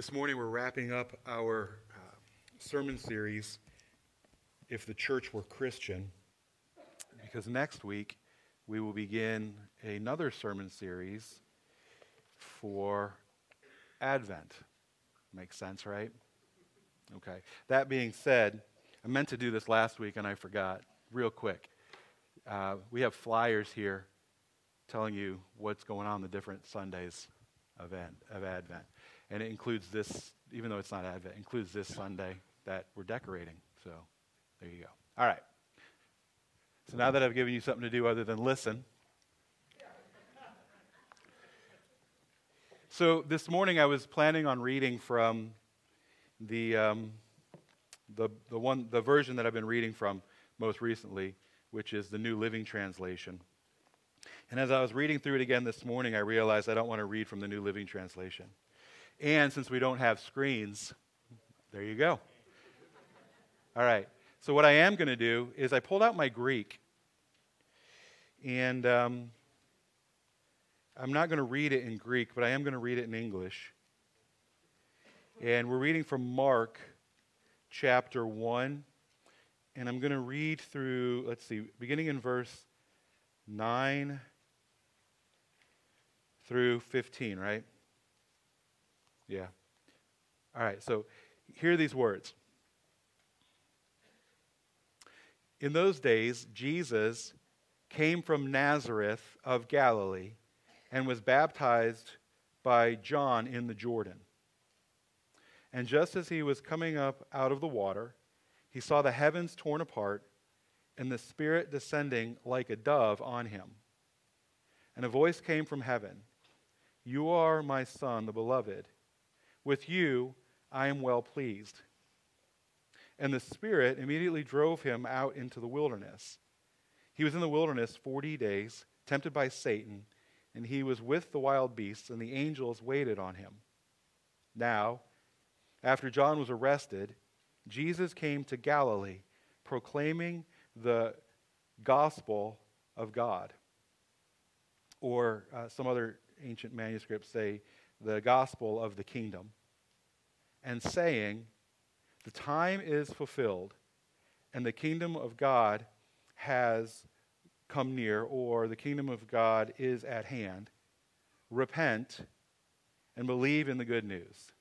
This morning we're wrapping up our uh, sermon series, If the Church Were Christian, because next week we will begin another sermon series for Advent. Makes sense, right? Okay. That being said, I meant to do this last week and I forgot. Real quick. Uh, we have flyers here telling you what's going on the different Sundays of, of Advent. And it includes this, even though it's not Advent, includes this Sunday that we're decorating. So there you go. All right. So now that I've given you something to do other than listen. So this morning I was planning on reading from the, um, the, the, one, the version that I've been reading from most recently, which is the New Living Translation. And as I was reading through it again this morning, I realized I don't want to read from the New Living Translation. And since we don't have screens, there you go. All right. So, what I am going to do is I pulled out my Greek. And um, I'm not going to read it in Greek, but I am going to read it in English. And we're reading from Mark chapter 1. And I'm going to read through, let's see, beginning in verse 9 through 15, right? Yeah. All right, so hear these words. In those days, Jesus came from Nazareth of Galilee and was baptized by John in the Jordan. And just as he was coming up out of the water, he saw the heavens torn apart and the Spirit descending like a dove on him. And a voice came from heaven You are my Son, the beloved. With you I am well pleased. And the Spirit immediately drove him out into the wilderness. He was in the wilderness 40 days, tempted by Satan, and he was with the wild beasts, and the angels waited on him. Now, after John was arrested, Jesus came to Galilee, proclaiming the gospel of God. Or uh, some other ancient manuscripts say the gospel of the kingdom, and saying, The time is fulfilled, and the kingdom of God has come near, or the kingdom of God is at hand. Repent and believe in the good news.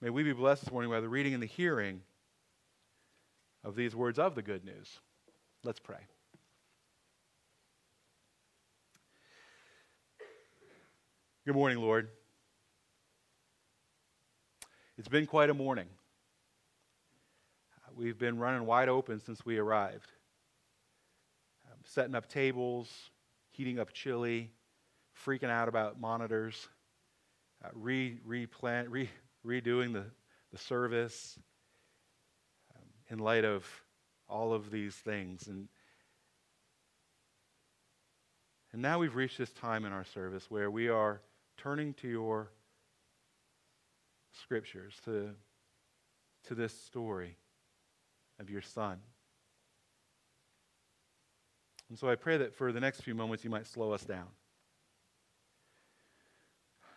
May we be blessed this morning by the reading and the hearing of these words of the good news. Let's pray. Good morning, Lord. It's been quite a morning. We've been running wide open since we arrived, um, setting up tables, heating up chili, freaking out about monitors, uh, re, replan, re, redoing the, the service um, in light of all of these things. And, and now we've reached this time in our service where we are turning to your scriptures, to, to this story of your son. And so I pray that for the next few moments you might slow us down.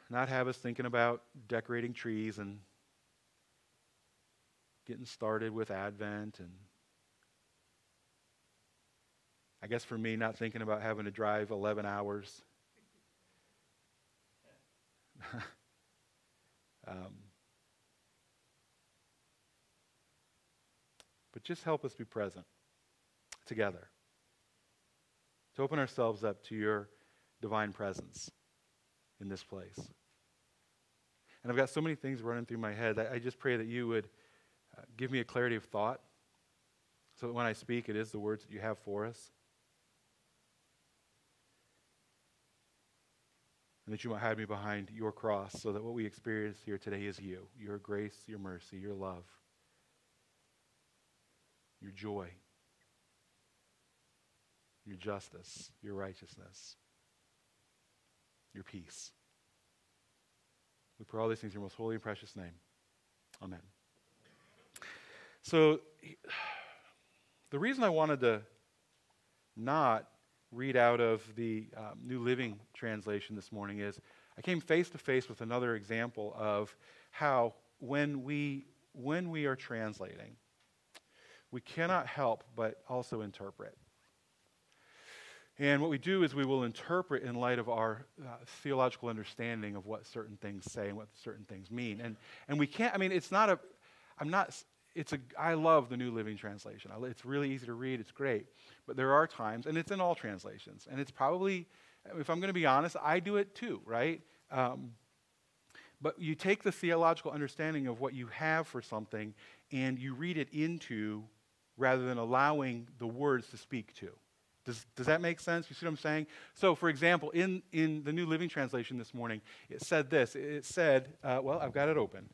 Not have us thinking about decorating trees and getting started with Advent and I guess for me, not thinking about having to drive 11 hours um, but just help us be present together. To open ourselves up to your divine presence in this place. And I've got so many things running through my head. I, I just pray that you would uh, give me a clarity of thought so that when I speak, it is the words that you have for us. And that you might hide me behind your cross so that what we experience here today is you, your grace, your mercy, your love, your joy, your justice, your righteousness, your peace. We pray all these things in your most holy and precious name. Amen. So, the reason I wanted to not read out of the um, New Living Translation this morning is I came face to face with another example of how when we, when we are translating, we cannot help but also interpret. And what we do is we will interpret in light of our uh, theological understanding of what certain things say and what certain things mean. And, and we can't, I mean, it's not a, I'm not, it's a, I love the New Living Translation. It's really easy to read, it's great. But there are times, and it's in all translations, and it's probably, if I'm going to be honest, I do it too, right? Um, but you take the theological understanding of what you have for something and you read it into rather than allowing the words to speak to. Does, does that make sense? You see what I'm saying? So, for example, in, in the New Living Translation this morning, it said this. It said, uh, well, I've got it open.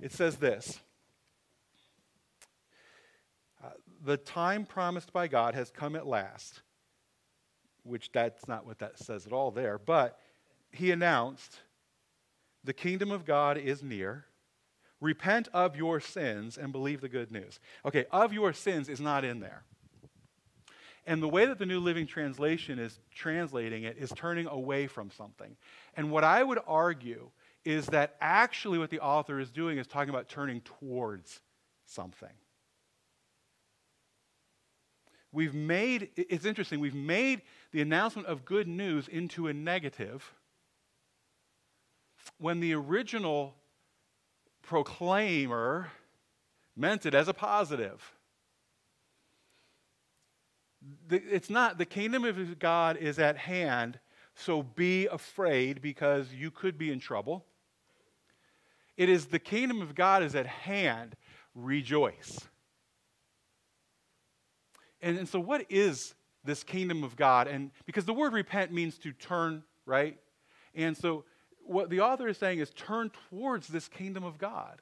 It says this uh, The time promised by God has come at last, which that's not what that says at all there, but he announced, The kingdom of God is near. Repent of your sins and believe the good news. Okay, of your sins is not in there. And the way that the New Living Translation is translating it is turning away from something. And what I would argue is that actually what the author is doing is talking about turning towards something. We've made, it's interesting, we've made the announcement of good news into a negative when the original proclaimer meant it as a positive. it's not, the kingdom of God is at hand, so be afraid because you could be in trouble. It is the kingdom of God is at hand, rejoice. And, and so, what is this kingdom of God? And because the word repent means to turn, right? And so, what the author is saying is turn towards this kingdom of God.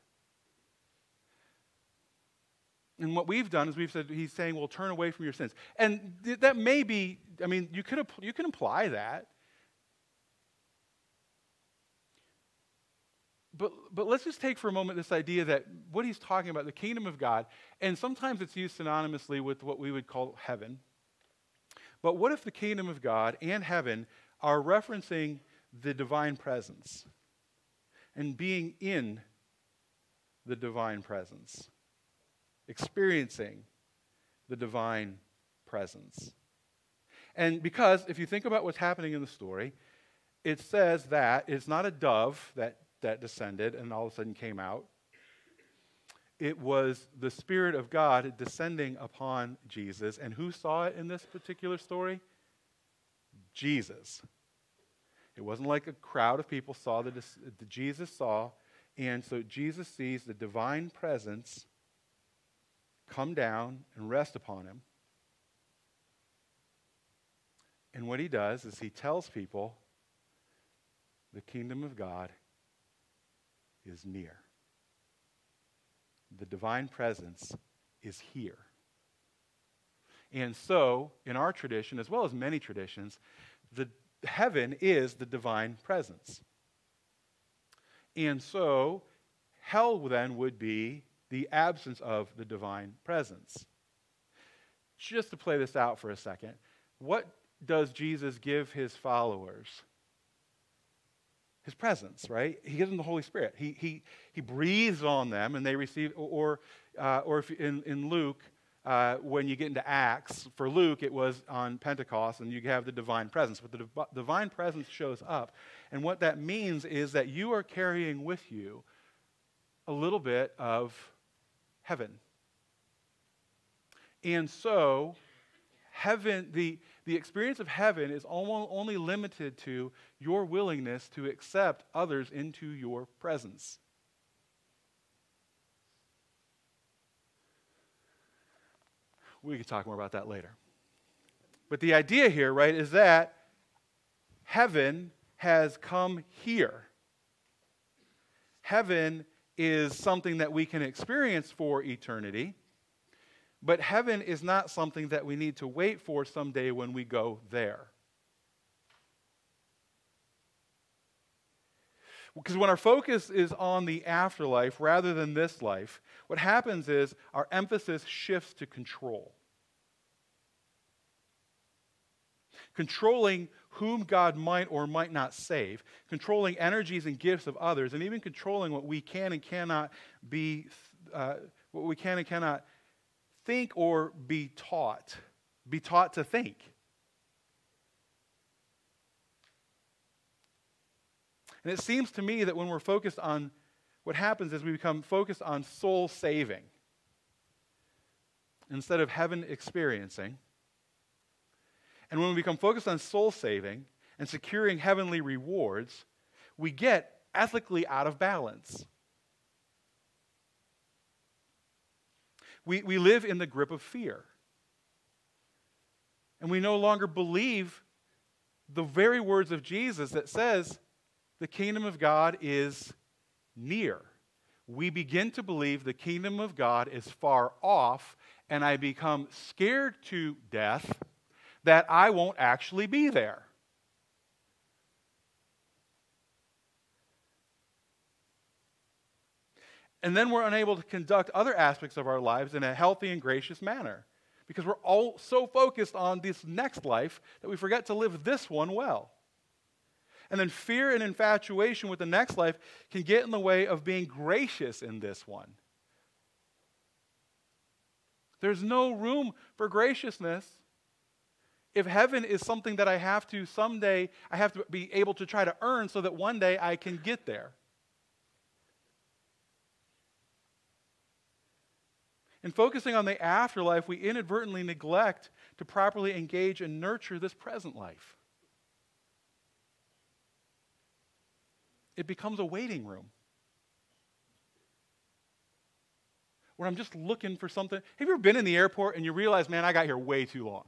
And what we've done is we've said, he's saying, well, turn away from your sins. And th- that may be, I mean, you, could, you can imply that. But, but let's just take for a moment this idea that what he's talking about, the kingdom of God, and sometimes it's used synonymously with what we would call heaven. But what if the kingdom of God and heaven are referencing the divine presence and being in the divine presence? experiencing the divine presence. And because if you think about what's happening in the story, it says that it's not a dove that, that descended and all of a sudden came out. It was the Spirit of God descending upon Jesus. And who saw it in this particular story? Jesus. It wasn't like a crowd of people saw that Jesus saw. And so Jesus sees the divine presence come down and rest upon him. And what he does is he tells people the kingdom of God is near. The divine presence is here. And so, in our tradition, as well as many traditions, the heaven is the divine presence. And so, hell then would be the absence of the divine presence. Just to play this out for a second, what does Jesus give his followers? His presence, right? He gives them the Holy Spirit. He, he, he breathes on them and they receive, or, uh, or if in, in Luke, uh, when you get into Acts, for Luke, it was on Pentecost, and you have the divine presence. But the div- divine presence shows up. And what that means is that you are carrying with you a little bit of heaven. And so, heaven, the, the experience of heaven is only limited to your willingness to accept others into your presence. We can talk more about that later. But the idea here, right, is that heaven has come here. Heaven is something that we can experience for eternity, but heaven is not something that we need to wait for someday when we go there. Because when our focus is on the afterlife rather than this life, what happens is our emphasis shifts to control. controlling whom God might or might not save, controlling energies and gifts of others, and even controlling what we can and cannot be, uh, what we can and cannot think or be taught, be taught to think. And it seems to me that when we're focused on what happens is we become focused on soul saving instead of heaven experiencing. And when we become focused on soul saving and securing heavenly rewards, we get ethically out of balance. We, we live in the grip of fear. And we no longer believe the very words of Jesus that says the kingdom of God is near. We begin to believe the kingdom of God is far off, and I become scared to death that I won't actually be there. And then we're unable to conduct other aspects of our lives in a healthy and gracious manner because we're all so focused on this next life that we forget to live this one well. And then fear and infatuation with the next life can get in the way of being gracious in this one. There's no room for graciousness if heaven is something that I have to someday, I have to be able to try to earn so that one day I can get there. In focusing on the afterlife, we inadvertently neglect to properly engage and nurture this present life. it becomes a waiting room where I'm just looking for something. Have you ever been in the airport and you realize, man, I got here way too long?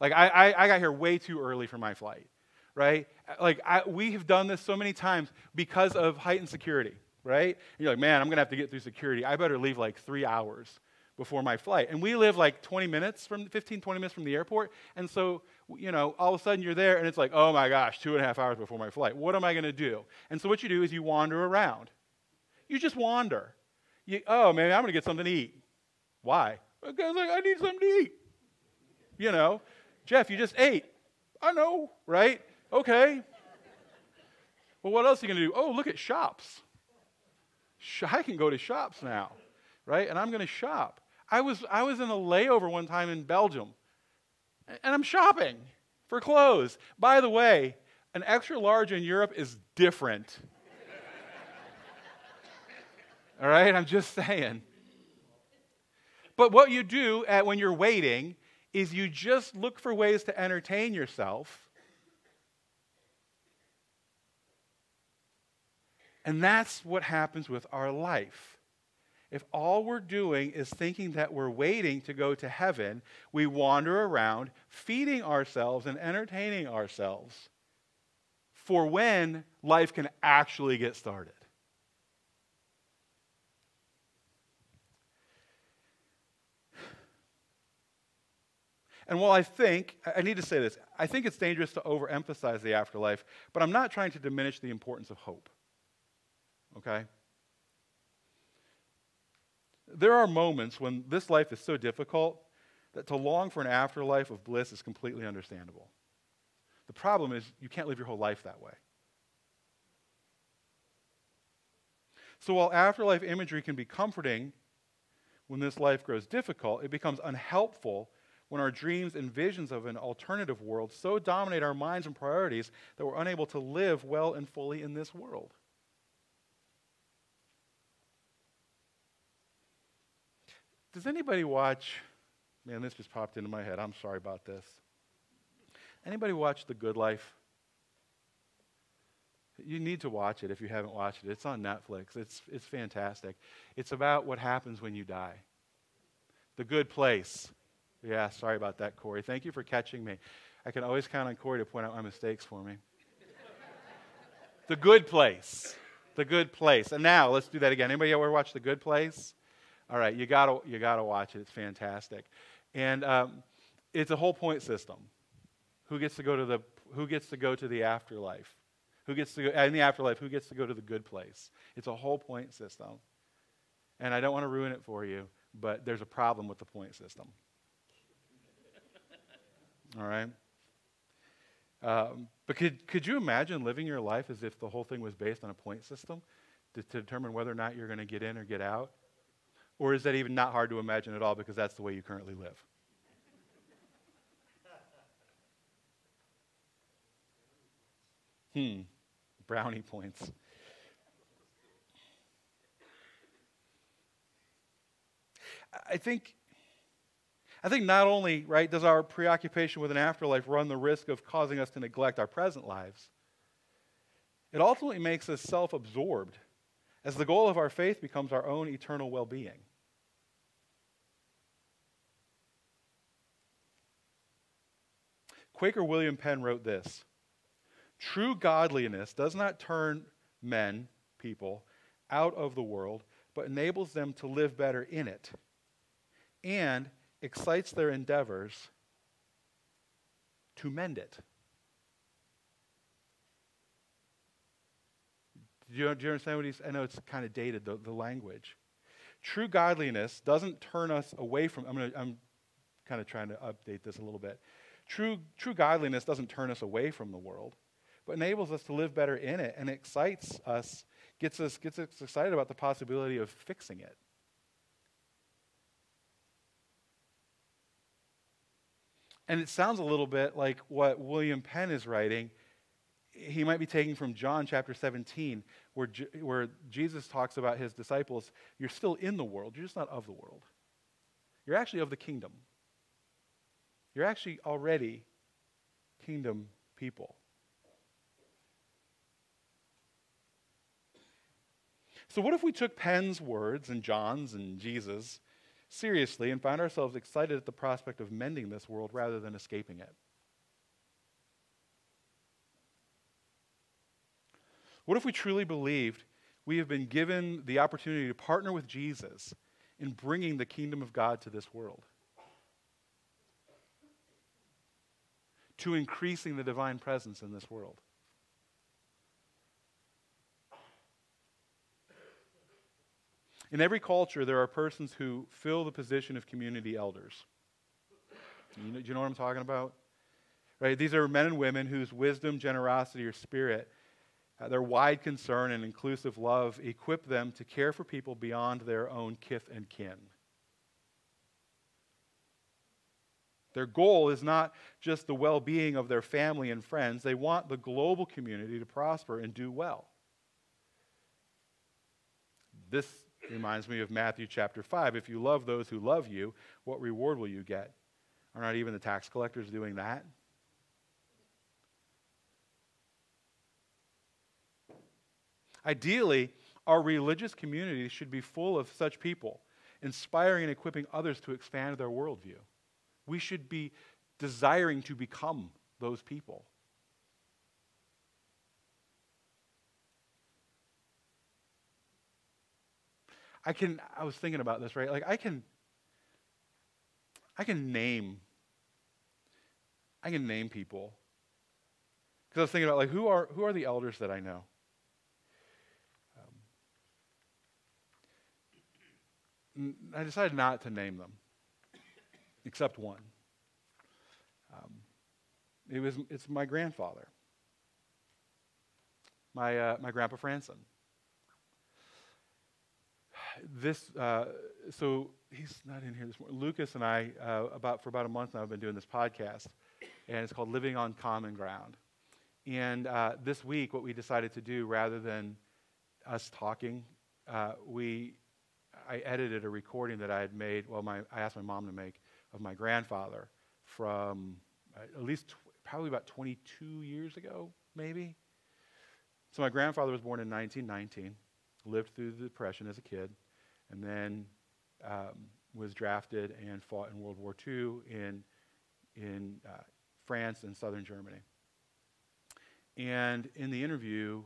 Like, I, I, I got here way too early for my flight, right? Like, I, we have done this so many times because of heightened security, right? And you're like, man, I'm going to have to get through security. I better leave like three hours before my flight. And we live like 20 minutes from 15, 20 minutes from the airport. And so, you know, all of a sudden you're there and it's like, oh my gosh, two and a half hours before my flight. What am I going to do? And so what you do is you wander around. You just wander. You, oh man, I'm going to get something to eat. Why? Because like, I need something to eat. You know, Jeff, you just ate. I know, right? Okay. Well, what else are you going to do? Oh, look at shops. I can go to shops now, right? And I'm going to shop. I was, I was in a layover one time in Belgium, and I'm shopping for clothes. By the way, an extra large in Europe is different. All right, I'm just saying. But what you do at, when you're waiting is you just look for ways to entertain yourself. And that's what happens with our life if all we're doing is thinking that we're waiting to go to heaven, we wander around feeding ourselves and entertaining ourselves for when life can actually get started. And while I think, I need to say this, I think it's dangerous to overemphasize the afterlife, but I'm not trying to diminish the importance of hope. Okay? There are moments when this life is so difficult that to long for an afterlife of bliss is completely understandable. The problem is you can't live your whole life that way. So while afterlife imagery can be comforting when this life grows difficult, it becomes unhelpful when our dreams and visions of an alternative world so dominate our minds and priorities that we're unable to live well and fully in this world. Does anybody watch? Man, this just popped into my head. I'm sorry about this. Anybody watch The Good Life? You need to watch it if you haven't watched it. It's on Netflix. It's, it's fantastic. It's about what happens when you die. The Good Place. Yeah, sorry about that, Corey. Thank you for catching me. I can always count on Corey to point out my mistakes for me. the Good Place. The Good Place. And now, let's do that again. Anybody ever watch The Good Place? All right, you gotta you gotta watch it. It's fantastic, and um, it's a whole point system. Who gets to go to the Who gets to go to the afterlife? Who gets to go in the afterlife? Who gets to go to the good place? It's a whole point system, and I don't want to ruin it for you, but there's a problem with the point system. All right. Um, but could, could you imagine living your life as if the whole thing was based on a point system to, to determine whether or not you're going to get in or get out? Or is that even not hard to imagine at all because that's the way you currently live? Hmm, brownie points. I think I think not only, right, does our preoccupation with an afterlife run the risk of causing us to neglect our present lives, it ultimately makes us self absorbed as the goal of our faith becomes our own eternal well being. Quaker William Penn wrote this True godliness does not turn men, people, out of the world, but enables them to live better in it and excites their endeavors to mend it. Do you, do you understand what he's? I know it's kind of dated the, the language. True godliness doesn't turn us away from. I'm gonna, I'm kind of trying to update this a little bit. True true godliness doesn't turn us away from the world, but enables us to live better in it and excites us, gets us gets us excited about the possibility of fixing it. And it sounds a little bit like what William Penn is writing. He might be taking from John chapter 17, where, where Jesus talks about his disciples. You're still in the world, you're just not of the world. You're actually of the kingdom. You're actually already kingdom people. So, what if we took Penn's words and John's and Jesus seriously and found ourselves excited at the prospect of mending this world rather than escaping it. What if we truly believed we have been given the opportunity to partner with Jesus in bringing the kingdom of God to this world? To increasing the divine presence in this world. In every culture, there are persons who fill the position of community elders. You know, do you know what I'm talking about? Right? These are men and women whose wisdom, generosity, or spirit, uh, their wide concern and inclusive love equip them to care for people beyond their own kith and kin. Their goal is not just the well being of their family and friends, they want the global community to prosper and do well. This Reminds me of Matthew chapter 5. If you love those who love you, what reward will you get? Are not even the tax collectors doing that? Ideally, our religious community should be full of such people, inspiring and equipping others to expand their worldview. We should be desiring to become those people. I can, I was thinking about this, right? Like, I can, I can name, I can name people. Because I was thinking about, like, who are, who are the elders that I know? Um, I decided not to name them, except one. Um, it was, it's my grandfather, my, uh, my grandpa Franson this, uh, so he's not in here this morning. Lucas and I, uh, about for about a month now, have been doing this podcast, and it's called Living on Common Ground. And uh, this week, what we decided to do, rather than us talking, uh, we, I edited a recording that I had made. Well, my, I asked my mom to make of my grandfather from uh, at least probably about 22 years ago, maybe. So my grandfather was born in 1919, lived through the Depression as a kid and then um, was drafted and fought in World War II in, in uh, France and southern Germany. And in the interview,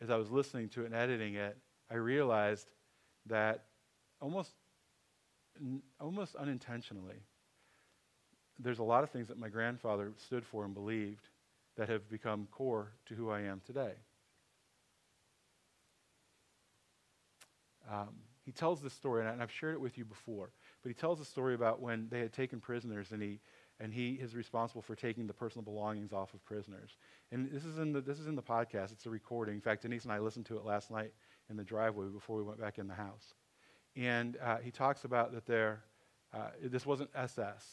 as I was listening to it and editing it, I realized that almost, n- almost unintentionally, there's a lot of things that my grandfather stood for and believed that have become core to who I am today. Um, he tells this story, and I've shared it with you before, but he tells the story about when they had taken prisoners and he, and he is responsible for taking the personal belongings off of prisoners. And this is in the, this is in the podcast. It's a recording. In fact, Denise and I listened to it last night in the driveway before we went back in the house. And uh, he talks about that there, uh, this wasn't SS.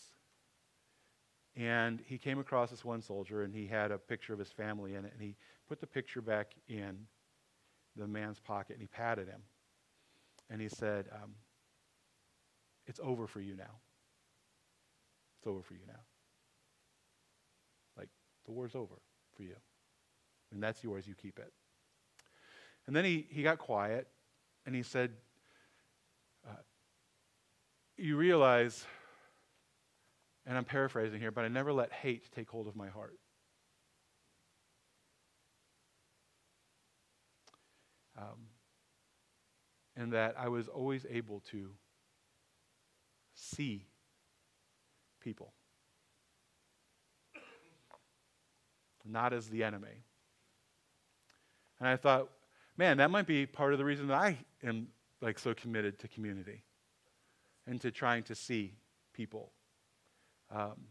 And he came across this one soldier, and he had a picture of his family in it, and he put the picture back in the man's pocket, and he patted him. And he said, um, It's over for you now. It's over for you now. Like, the war's over for you. And that's yours, you keep it. And then he, he got quiet and he said, You realize, and I'm paraphrasing here, but I never let hate take hold of my heart. Um, and that I was always able to see people, not as the enemy. And I thought, man, that might be part of the reason that I am like so committed to community and to trying to see people. Um,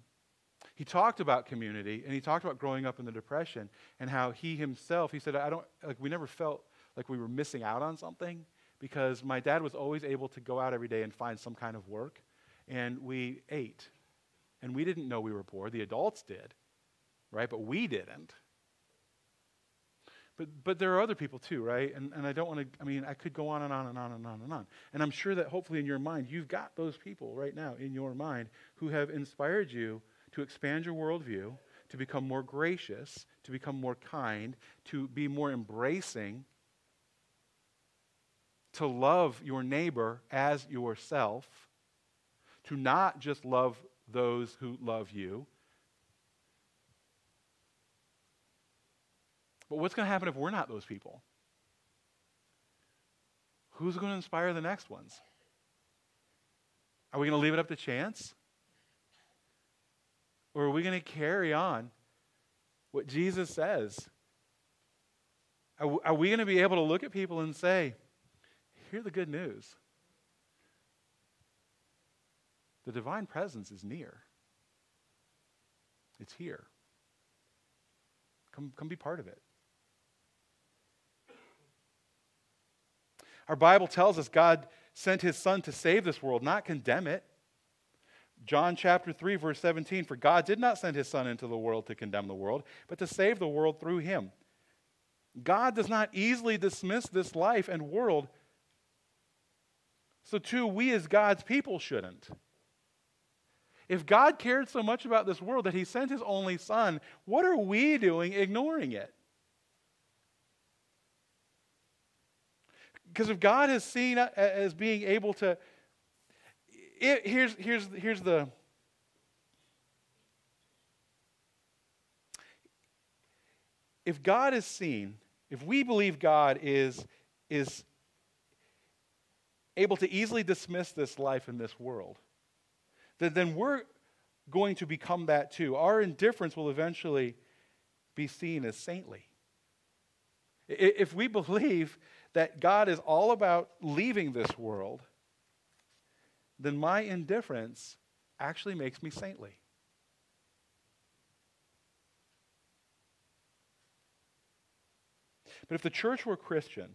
he talked about community and he talked about growing up in the depression and how he himself he said i don't like we never felt like we were missing out on something because my dad was always able to go out every day and find some kind of work and we ate and we didn't know we were poor. The adults did, right? But we didn't. But, but there are other people too, right? And, and I don't want to, I mean, I could go on and on and on and on and on. And I'm sure that hopefully in your mind, you've got those people right now in your mind who have inspired you to expand your worldview, to become more gracious, to become more kind, to be more embracing, to love your neighbor as yourself, to not just love those who love you. But what's going to happen if we're not those people? Who's going to inspire the next ones? Are we going to leave it up to chance? Or are we going to carry on what Jesus says? Are we going to be able to look at people and say, hear the good news? The divine presence is near. It's here. Come, come be part of it. Our Bible tells us God sent his Son to save this world, not condemn it. John chapter 3, verse 17 For God did not send his Son into the world to condemn the world, but to save the world through him. God does not easily dismiss this life and world, so too we as God's people shouldn't. If God cared so much about this world that he sent his only son, what are we doing ignoring it? Because if God has seen uh, as being able to, it, here's, here's, here's the. If God is seen, if we believe God is, is able to easily dismiss this life in this world, then we're going to become that too. Our indifference will eventually be seen as saintly. If we believe that God is all about leaving this world, then my indifference actually makes me saintly. But if the church were Christian,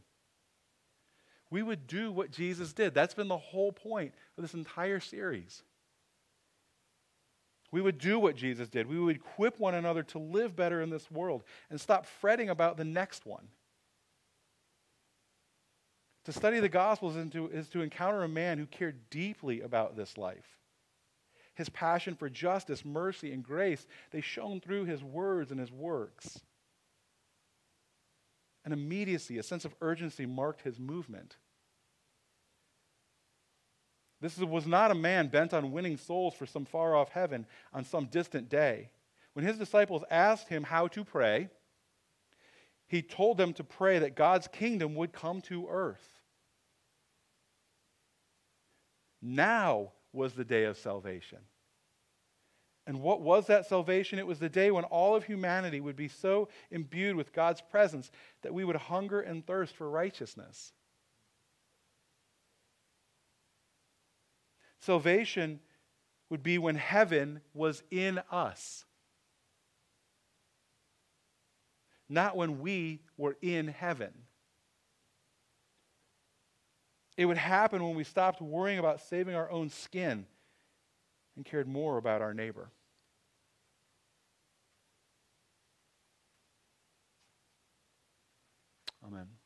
we would do what Jesus did. That's been the whole point of this entire series. We would do what Jesus did. We would equip one another to live better in this world and stop fretting about the next one. To study the Gospels is to, is to encounter a man who cared deeply about this life. His passion for justice, mercy, and grace, they shone through his words and his works. An immediacy, a sense of urgency marked his movement. This was not a man bent on winning souls for some far off heaven on some distant day. When his disciples asked him how to pray, he told them to pray that God's kingdom would come to earth. Now was the day of salvation. And what was that salvation? It was the day when all of humanity would be so imbued with God's presence that we would hunger and thirst for righteousness. Salvation would be when heaven was in us, not when we were in heaven. It would happen when we stopped worrying about saving our own skin and cared more about our neighbor. Amen.